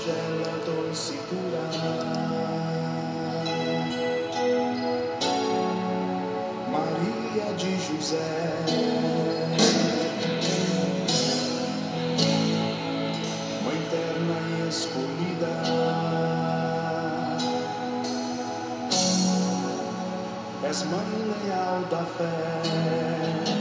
singela, doce pura. Maria de José, Mãe terna e escolhida, és mãe leal da fé.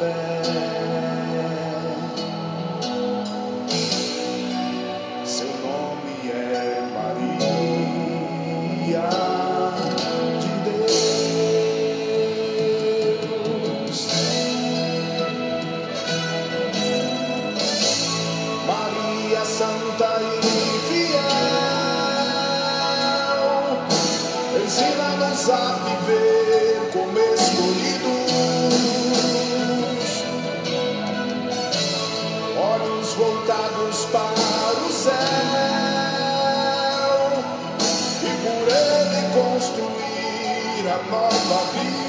Leal nova vida.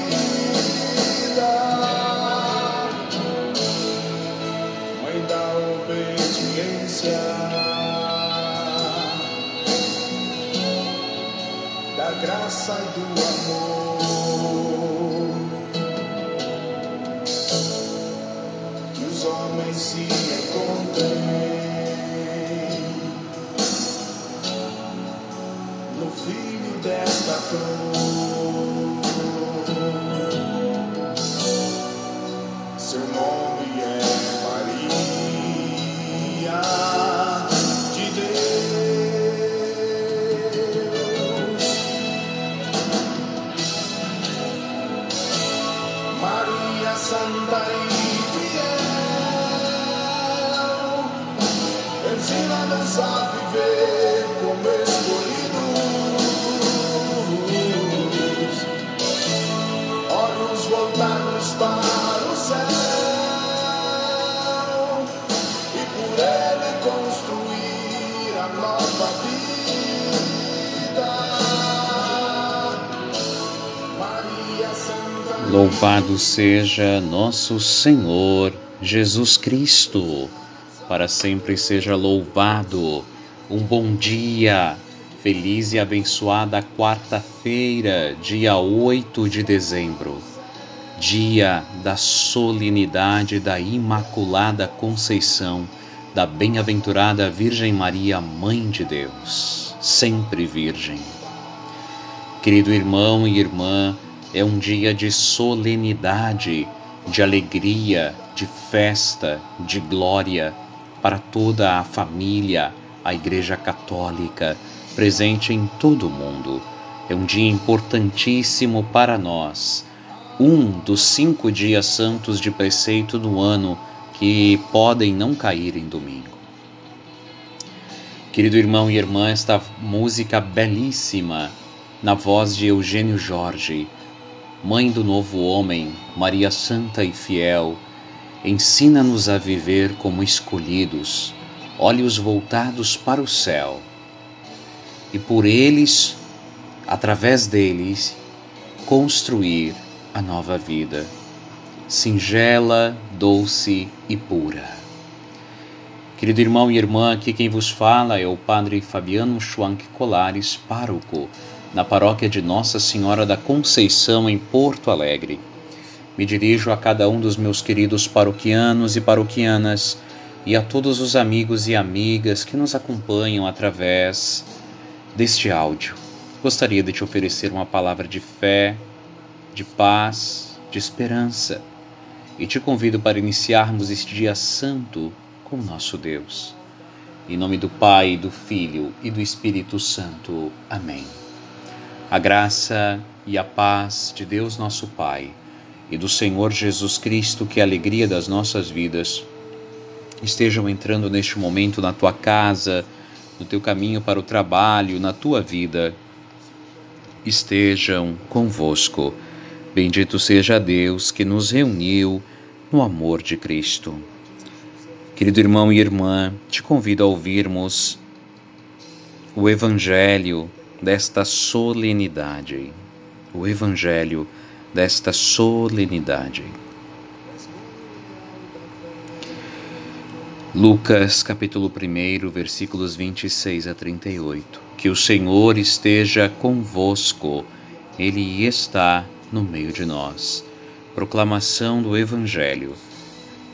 Seja nosso Senhor Jesus Cristo, para sempre seja louvado. Um bom dia, feliz e abençoada quarta-feira, dia 8 de dezembro, dia da solenidade da Imaculada Conceição da Bem-aventurada Virgem Maria, Mãe de Deus, sempre Virgem. Querido irmão e irmã, é um dia de solenidade, de alegria, de festa, de glória para toda a família, a Igreja Católica, presente em todo o mundo. É um dia importantíssimo para nós, um dos cinco dias santos de preceito do ano que podem não cair em domingo. Querido irmão e irmã, esta música belíssima na voz de Eugênio Jorge, Mãe do Novo Homem, Maria Santa e Fiel, ensina-nos a viver como escolhidos, olhos voltados para o céu, e por eles, através deles, construir a nova vida, singela, doce e pura. Querido irmão e irmã, aqui quem vos fala é o Padre Fabiano Schwank Colares, pároco na paróquia de Nossa Senhora da Conceição, em Porto Alegre. Me dirijo a cada um dos meus queridos paroquianos e paroquianas e a todos os amigos e amigas que nos acompanham através deste áudio. Gostaria de te oferecer uma palavra de fé, de paz, de esperança e te convido para iniciarmos este dia santo com nosso Deus. Em nome do Pai, do Filho e do Espírito Santo. Amém. A graça e a paz de Deus nosso Pai e do Senhor Jesus Cristo, que é a alegria das nossas vidas, estejam entrando neste momento na tua casa, no teu caminho para o trabalho, na tua vida. Estejam convosco. Bendito seja Deus que nos reuniu no amor de Cristo. Querido irmão e irmã, te convido a ouvirmos o Evangelho desta solenidade. O Evangelho desta solenidade. Lucas capítulo 1, versículos 26 a 38. Que o Senhor esteja convosco, Ele está no meio de nós. Proclamação do Evangelho,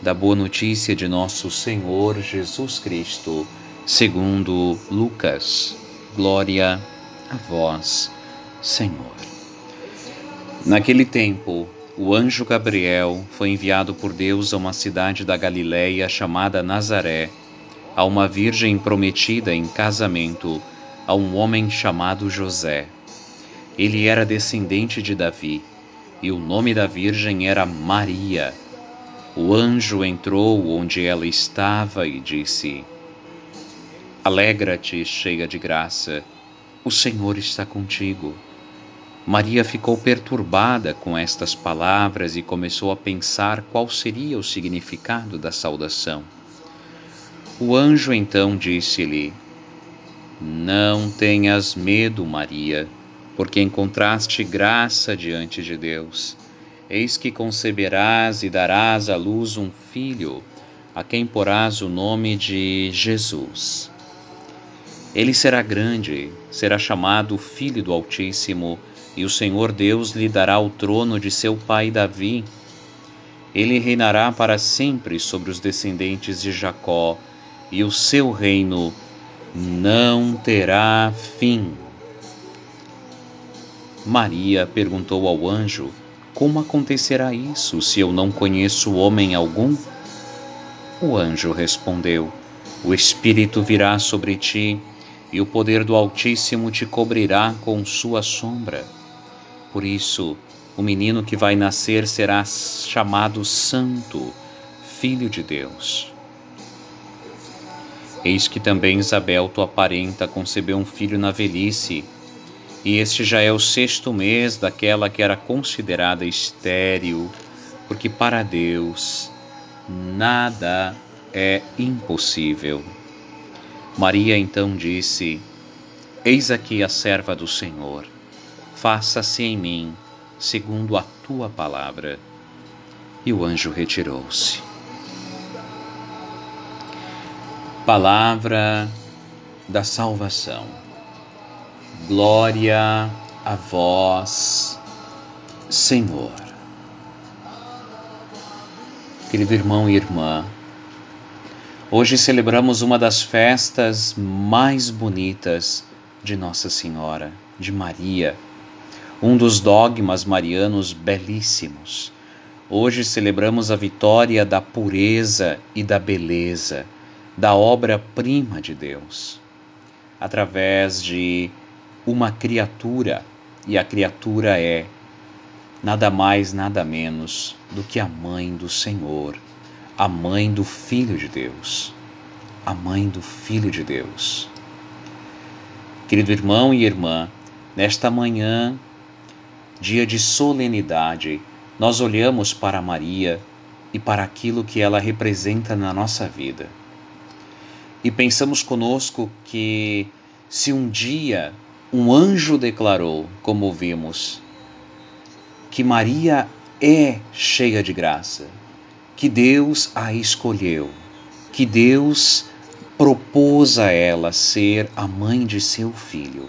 da boa notícia de nosso Senhor Jesus Cristo, segundo Lucas. Glória a vós, Senhor. Naquele tempo, o anjo Gabriel foi enviado por Deus a uma cidade da Galiléia chamada Nazaré, a uma virgem prometida em casamento a um homem chamado José. Ele era descendente de Davi, e o nome da virgem era Maria. O anjo entrou onde ela estava e disse: Alegra-te, cheia de graça o Senhor está contigo. Maria ficou perturbada com estas palavras e começou a pensar qual seria o significado da saudação. O anjo então disse-lhe: Não tenhas medo, Maria, porque encontraste graça diante de Deus. Eis que conceberás e darás à luz um filho, a quem porás o nome de Jesus. Ele será grande, será chamado Filho do Altíssimo, e o Senhor Deus lhe dará o trono de seu pai Davi. Ele reinará para sempre sobre os descendentes de Jacó, e o seu reino não terá fim. Maria perguntou ao anjo: Como acontecerá isso se eu não conheço homem algum? O anjo respondeu: O Espírito virá sobre ti e o poder do Altíssimo te cobrirá com sua sombra. Por isso, o menino que vai nascer será chamado Santo, Filho de Deus. Eis que também Isabel, tua parenta, concebeu um filho na velhice, e este já é o sexto mês daquela que era considerada estéril, porque para Deus nada é impossível. Maria então disse: Eis aqui a serva do Senhor, faça-se em mim segundo a tua palavra. E o anjo retirou-se. Palavra da salvação. Glória a vós, Senhor. Querido irmão e irmã, Hoje celebramos uma das festas mais bonitas de Nossa Senhora, de Maria, um dos dogmas marianos belíssimos. Hoje celebramos a vitória da pureza e da beleza, da obra-prima de Deus, através de uma criatura, e a criatura é nada mais, nada menos do que a mãe do Senhor a mãe do Filho de Deus. A mãe do Filho de Deus. Querido irmão e irmã, nesta manhã, dia de solenidade, nós olhamos para Maria e para aquilo que ela representa na nossa vida. E pensamos conosco que se um dia um anjo declarou, como vimos, que Maria é cheia de graça, que Deus a escolheu, que Deus propôs a ela ser a mãe de seu filho.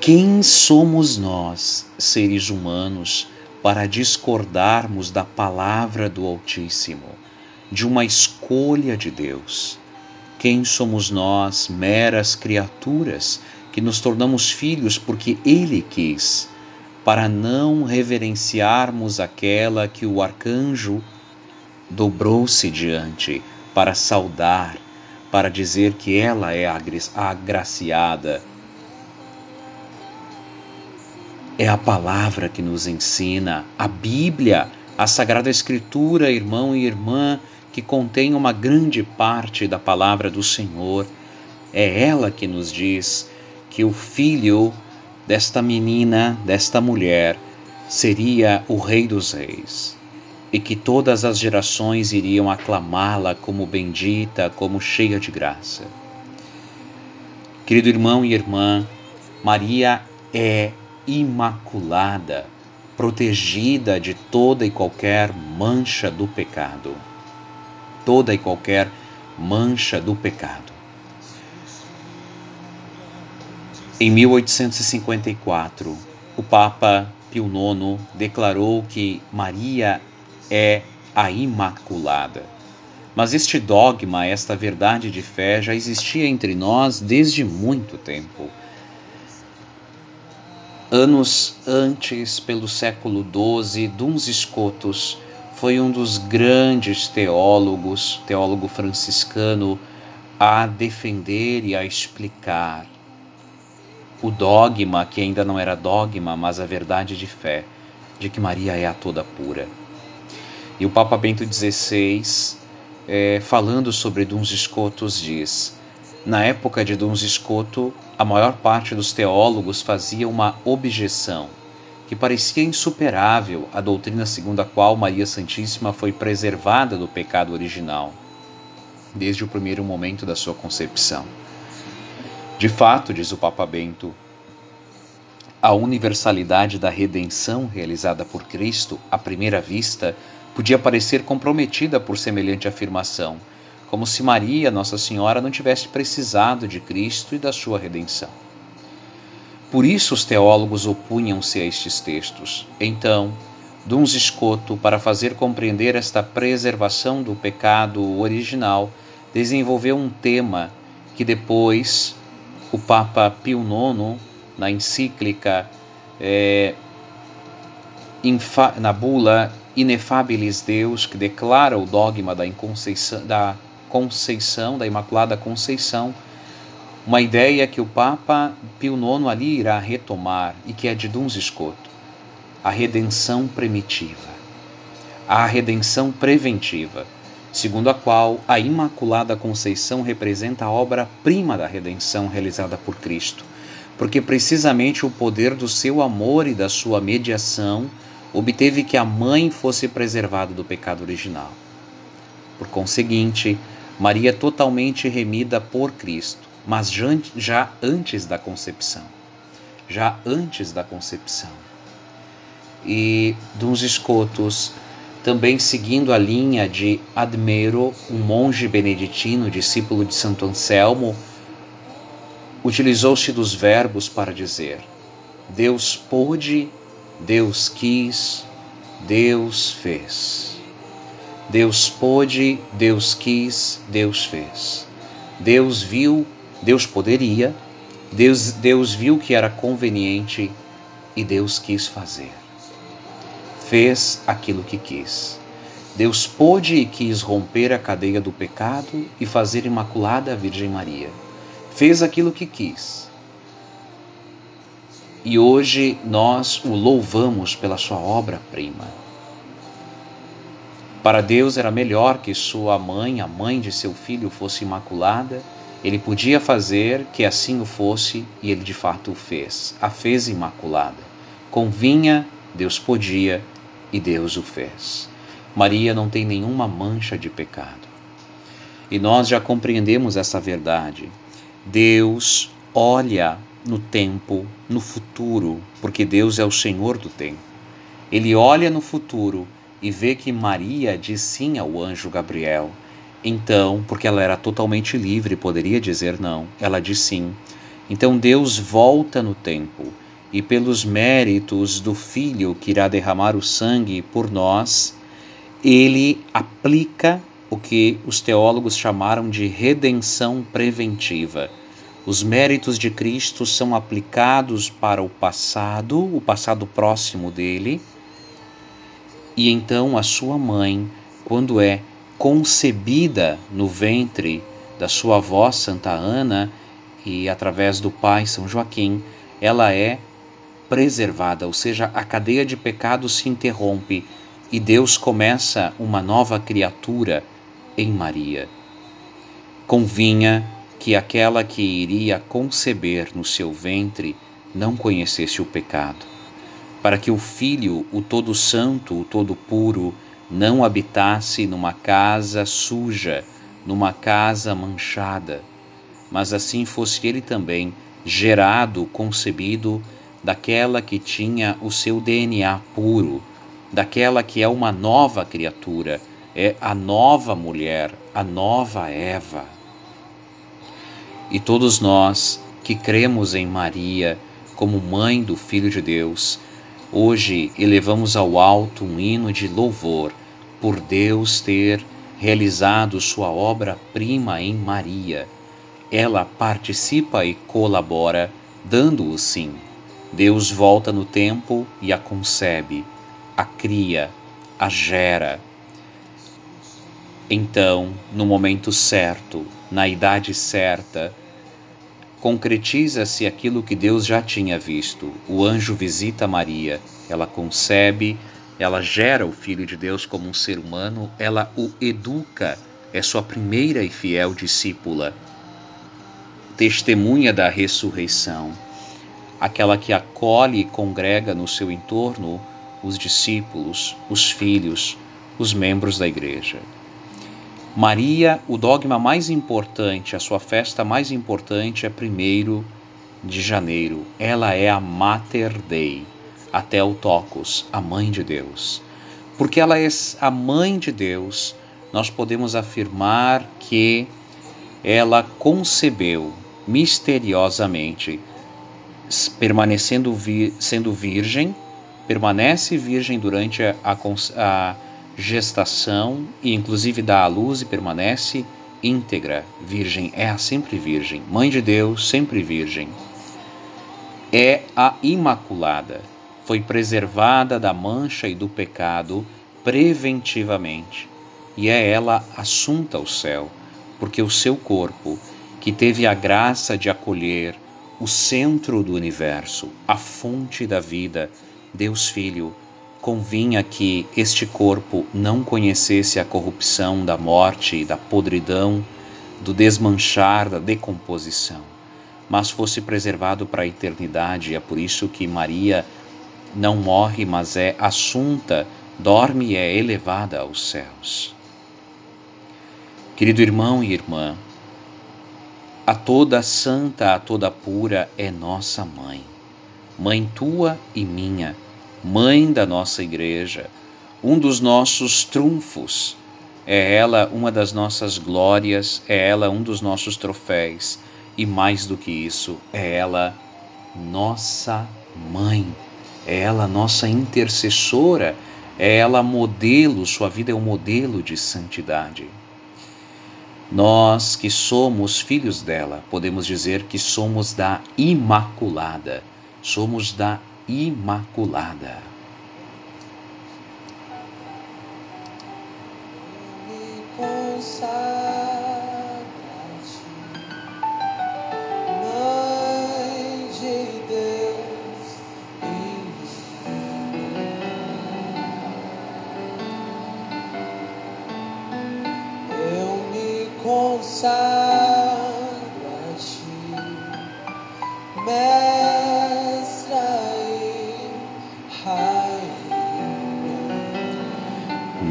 Quem somos nós, seres humanos, para discordarmos da palavra do Altíssimo, de uma escolha de Deus? Quem somos nós, meras criaturas, que nos tornamos filhos porque Ele quis? Para não reverenciarmos aquela que o arcanjo dobrou-se diante para saudar, para dizer que ela é agraciada. é a palavra que nos ensina, a Bíblia, a Sagrada Escritura, irmão e irmã, que contém uma grande parte da palavra do Senhor. É ela que nos diz que o filho desta menina, desta mulher, seria o Rei dos Reis e que todas as gerações iriam aclamá-la como bendita, como cheia de graça. Querido irmão e irmã, Maria é imaculada, protegida de toda e qualquer mancha do pecado. Toda e qualquer mancha do pecado. Em 1854, o Papa Pio IX declarou que Maria é a Imaculada. Mas este dogma, esta verdade de fé já existia entre nós desde muito tempo. Anos antes, pelo século XII, Duns Scotus foi um dos grandes teólogos, teólogo franciscano, a defender e a explicar o dogma, que ainda não era dogma, mas a verdade de fé, de que Maria é a toda pura. E o Papa Bento XVI, é, falando sobre Duns Scotus, diz: Na época de Duns Scotus, a maior parte dos teólogos fazia uma objeção que parecia insuperável à doutrina segundo a qual Maria Santíssima foi preservada do pecado original, desde o primeiro momento da sua concepção. De fato, diz o Papa Bento, a universalidade da redenção realizada por Cristo, à primeira vista, podia parecer comprometida por semelhante afirmação, como se Maria, Nossa Senhora, não tivesse precisado de Cristo e da sua redenção. Por isso os teólogos opunham-se a estes textos. Então, Duns Scoto, para fazer compreender esta preservação do pecado original, desenvolveu um tema que depois o Papa Pio IX, na encíclica, é, na bula Inefabilis Deus, que declara o dogma da, da Conceição, da Imaculada Conceição, uma ideia que o Papa Pio IX ali irá retomar e que é de Duns Scoto, a redenção primitiva, a redenção preventiva, segundo a qual a Imaculada Conceição representa a obra-prima da redenção realizada por Cristo, porque precisamente o poder do seu amor e da sua mediação obteve que a mãe fosse preservada do pecado original. Por conseguinte, Maria é totalmente remida por Cristo, mas já antes da concepção. Já antes da concepção. E dos escotos, também seguindo a linha de Admero, um monge beneditino, discípulo de Santo Anselmo, utilizou-se dos verbos para dizer: Deus pôde Deus quis, Deus fez. Deus pôde, Deus quis, Deus fez. Deus viu, Deus poderia, Deus, Deus viu que era conveniente e Deus quis fazer. Fez aquilo que quis. Deus pôde e quis romper a cadeia do pecado e fazer imaculada a Virgem Maria. Fez aquilo que quis e hoje nós o louvamos pela sua obra-prima. Para Deus era melhor que sua mãe, a mãe de seu filho, fosse imaculada. Ele podia fazer que assim o fosse e ele de fato o fez. A fez imaculada. Convinha, Deus podia e Deus o fez. Maria não tem nenhuma mancha de pecado. E nós já compreendemos essa verdade. Deus olha no tempo, no futuro, porque Deus é o Senhor do tempo. Ele olha no futuro e vê que Maria diz sim ao anjo Gabriel. Então, porque ela era totalmente livre, poderia dizer não, ela diz sim. Então Deus volta no tempo e, pelos méritos do Filho que irá derramar o sangue por nós, ele aplica o que os teólogos chamaram de redenção preventiva. Os méritos de Cristo são aplicados para o passado, o passado próximo dele, e então a sua mãe, quando é concebida no ventre da sua avó Santa Ana e através do pai São Joaquim, ela é preservada, ou seja, a cadeia de pecado se interrompe e Deus começa uma nova criatura em Maria. Convinha que aquela que iria conceber no seu ventre não conhecesse o pecado, para que o Filho, o Todo Santo, o Todo Puro, não habitasse numa casa suja, numa casa manchada, mas assim fosse ele também gerado, concebido daquela que tinha o seu DNA puro, daquela que é uma nova criatura, é a nova mulher, a nova Eva. E todos nós que cremos em Maria como mãe do Filho de Deus, hoje elevamos ao alto um hino de louvor por Deus ter realizado sua obra-prima em Maria. Ela participa e colabora, dando o sim. Deus volta no tempo e a concebe, a cria, a gera. Então, no momento certo, na idade certa, concretiza-se aquilo que Deus já tinha visto. O anjo visita Maria, ela concebe, ela gera o Filho de Deus como um ser humano, ela o educa, é sua primeira e fiel discípula, testemunha da ressurreição, aquela que acolhe e congrega no seu entorno os discípulos, os filhos, os membros da igreja. Maria, o dogma mais importante, a sua festa mais importante é 1 de janeiro. Ela é a Mater Dei, a Theotokos, a Mãe de Deus. Porque ela é a Mãe de Deus, nós podemos afirmar que ela concebeu misteriosamente, permanecendo sendo virgem, permanece virgem durante a, a gestação e inclusive dá à luz e permanece íntegra, virgem, é a sempre virgem, mãe de Deus, sempre virgem. É a imaculada, foi preservada da mancha e do pecado preventivamente, e é ela assunta ao céu, porque o seu corpo, que teve a graça de acolher o centro do universo, a fonte da vida, Deus Filho, convinha que este corpo não conhecesse a corrupção da morte da podridão, do desmanchar, da decomposição, mas fosse preservado para a eternidade. É por isso que Maria não morre, mas é assunta, dorme e é elevada aos céus. Querido irmão e irmã, a toda santa, a toda pura é nossa mãe, mãe tua e minha mãe da nossa igreja, um dos nossos trunfos. É ela uma das nossas glórias, é ela um dos nossos troféus, e mais do que isso, é ela nossa mãe, é ela nossa intercessora, é ela modelo, sua vida é um modelo de santidade. Nós que somos filhos dela, podemos dizer que somos da Imaculada, somos da Imaculada. Mãe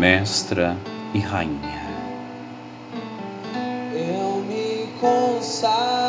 mestra e rainha. Eu me consagro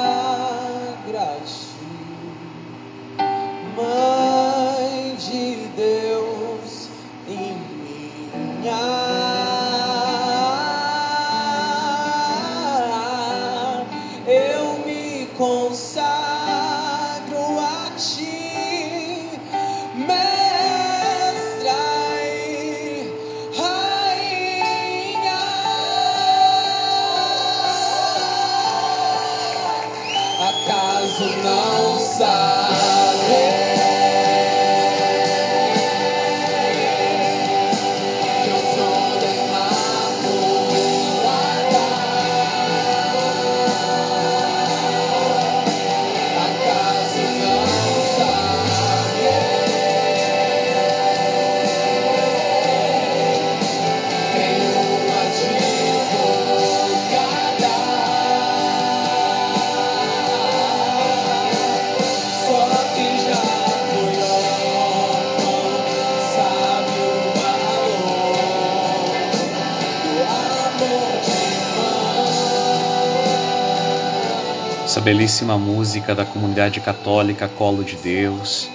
belíssima música da comunidade católica Colo de Deus.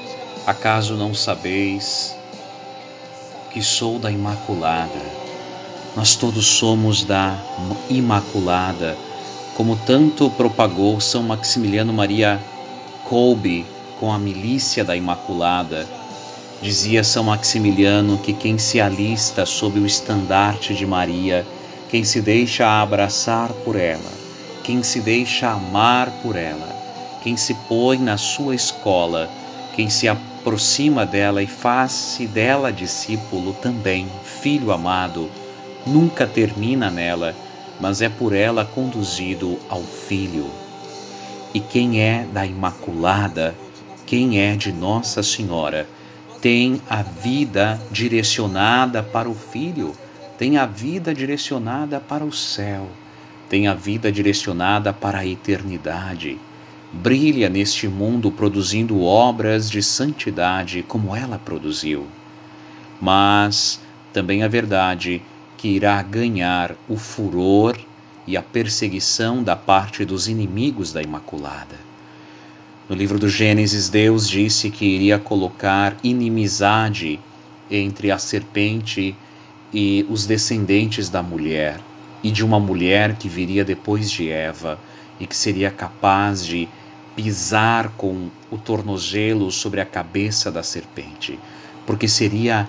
Acaso não sabeis que sou da Imaculada? Nós todos somos da Imaculada, como tanto propagou São Maximiliano Maria Kolbe com a milícia da Imaculada. Dizia São Maximiliano que quem se alista sob o estandarte de Maria, quem se deixa abraçar por ela, quem se deixa amar por ela, quem se põe na sua escola, quem se aproxima dela e faz-se dela discípulo também, filho amado, nunca termina nela, mas é por ela conduzido ao Filho. E quem é da Imaculada, quem é de Nossa Senhora, tem a vida direcionada para o Filho, tem a vida direcionada para o céu tem a vida direcionada para a eternidade. Brilha neste mundo produzindo obras de santidade como ela produziu. Mas também é verdade que irá ganhar o furor e a perseguição da parte dos inimigos da Imaculada. No livro do Gênesis, Deus disse que iria colocar inimizade entre a serpente e os descendentes da mulher e de uma mulher que viria depois de Eva e que seria capaz de pisar com o tornozelo sobre a cabeça da serpente, porque seria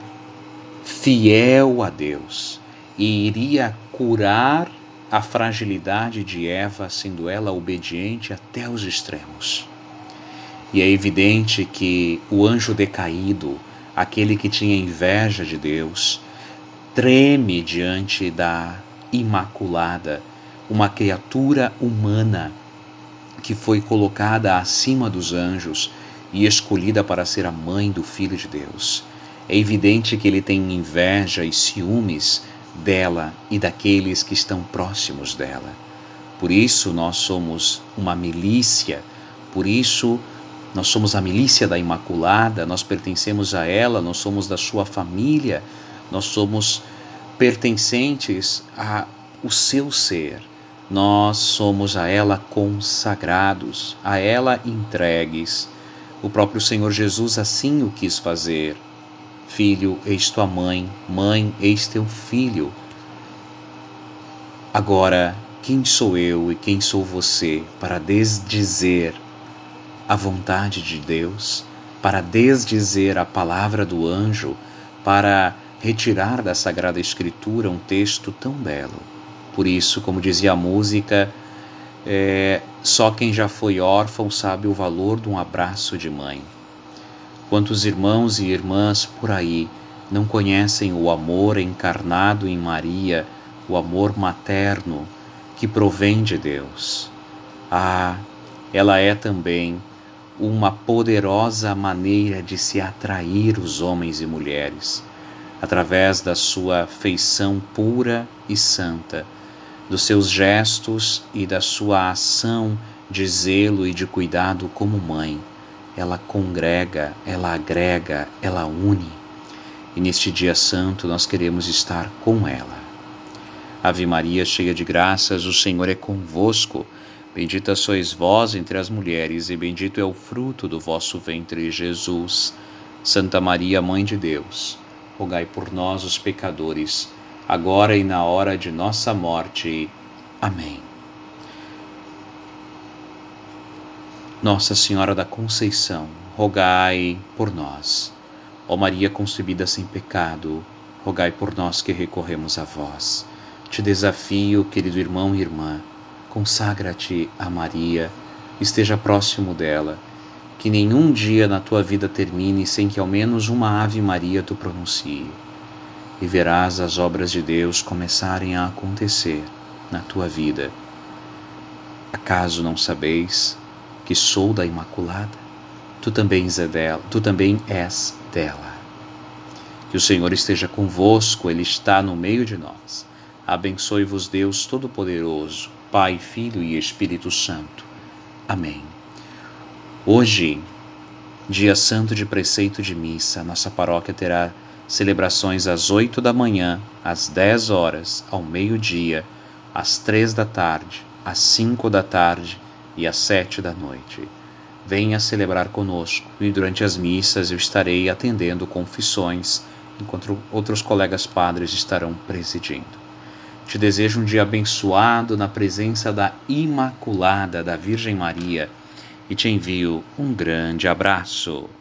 fiel a Deus e iria curar a fragilidade de Eva, sendo ela obediente até os extremos. E é evidente que o anjo decaído, aquele que tinha inveja de Deus, treme diante da imaculada, uma criatura humana que foi colocada acima dos anjos e escolhida para ser a mãe do Filho de Deus. É evidente que ele tem inveja e ciúmes dela e daqueles que estão próximos dela. Por isso nós somos uma milícia, por isso nós somos a milícia da Imaculada, nós pertencemos a ela, nós somos da sua família, nós somos pertencentes ao seu ser. Nós somos a ela consagrados, a ela entregues. O próprio Senhor Jesus assim o quis fazer. Filho, eis tua mãe, mãe, eis teu filho. Agora, quem sou eu e quem sou você para desdizer a vontade de Deus, para desdizer a palavra do anjo, para retirar da Sagrada Escritura um texto tão belo. Por isso, como dizia a música, é, só quem já foi órfão sabe o valor de um abraço de mãe. Quantos irmãos e irmãs por aí não conhecem o amor encarnado em Maria, o amor materno que provém de Deus? Ah, ela é também uma poderosa maneira de se atrair os homens e mulheres através da sua feição pura e santa, dos seus gestos e da sua ação de zelo e de cuidado como mãe. Ela congrega, ela agrega, ela une. E neste dia santo nós queremos estar com ela. Ave Maria, cheia de graças, o Senhor é convosco. Bendita sois vós entre as mulheres, e bendito é o fruto do vosso ventre, Jesus. Santa Maria, Mãe de Deus rogai por nós, os pecadores, agora e na hora de nossa morte. Amém. Nossa Senhora da Conceição, rogai por nós. Ó Maria concebida sem pecado, rogai por nós que recorremos a vós. Te desafio, querido irmão e irmã, consagra-te a Maria, esteja próximo dela que nenhum dia na tua vida termine sem que ao menos uma Ave Maria tu pronuncie. E verás as obras de Deus começarem a acontecer na tua vida. Acaso não sabeis que sou da Imaculada? Tu também és dela, tu também és dela. Que o Senhor esteja convosco, Ele está no meio de nós. Abençoe-vos Deus Todo-Poderoso, Pai, Filho e Espírito Santo. Amém. Hoje, dia santo de preceito de missa, nossa paróquia terá celebrações às 8 da manhã, às 10 horas, ao meio-dia, às 3 da tarde, às 5 da tarde e às sete da noite. Venha celebrar conosco e durante as missas eu estarei atendendo confissões, enquanto outros colegas padres estarão presidindo. Te desejo um dia abençoado na presença da Imaculada da Virgem Maria e te envio um grande abraço.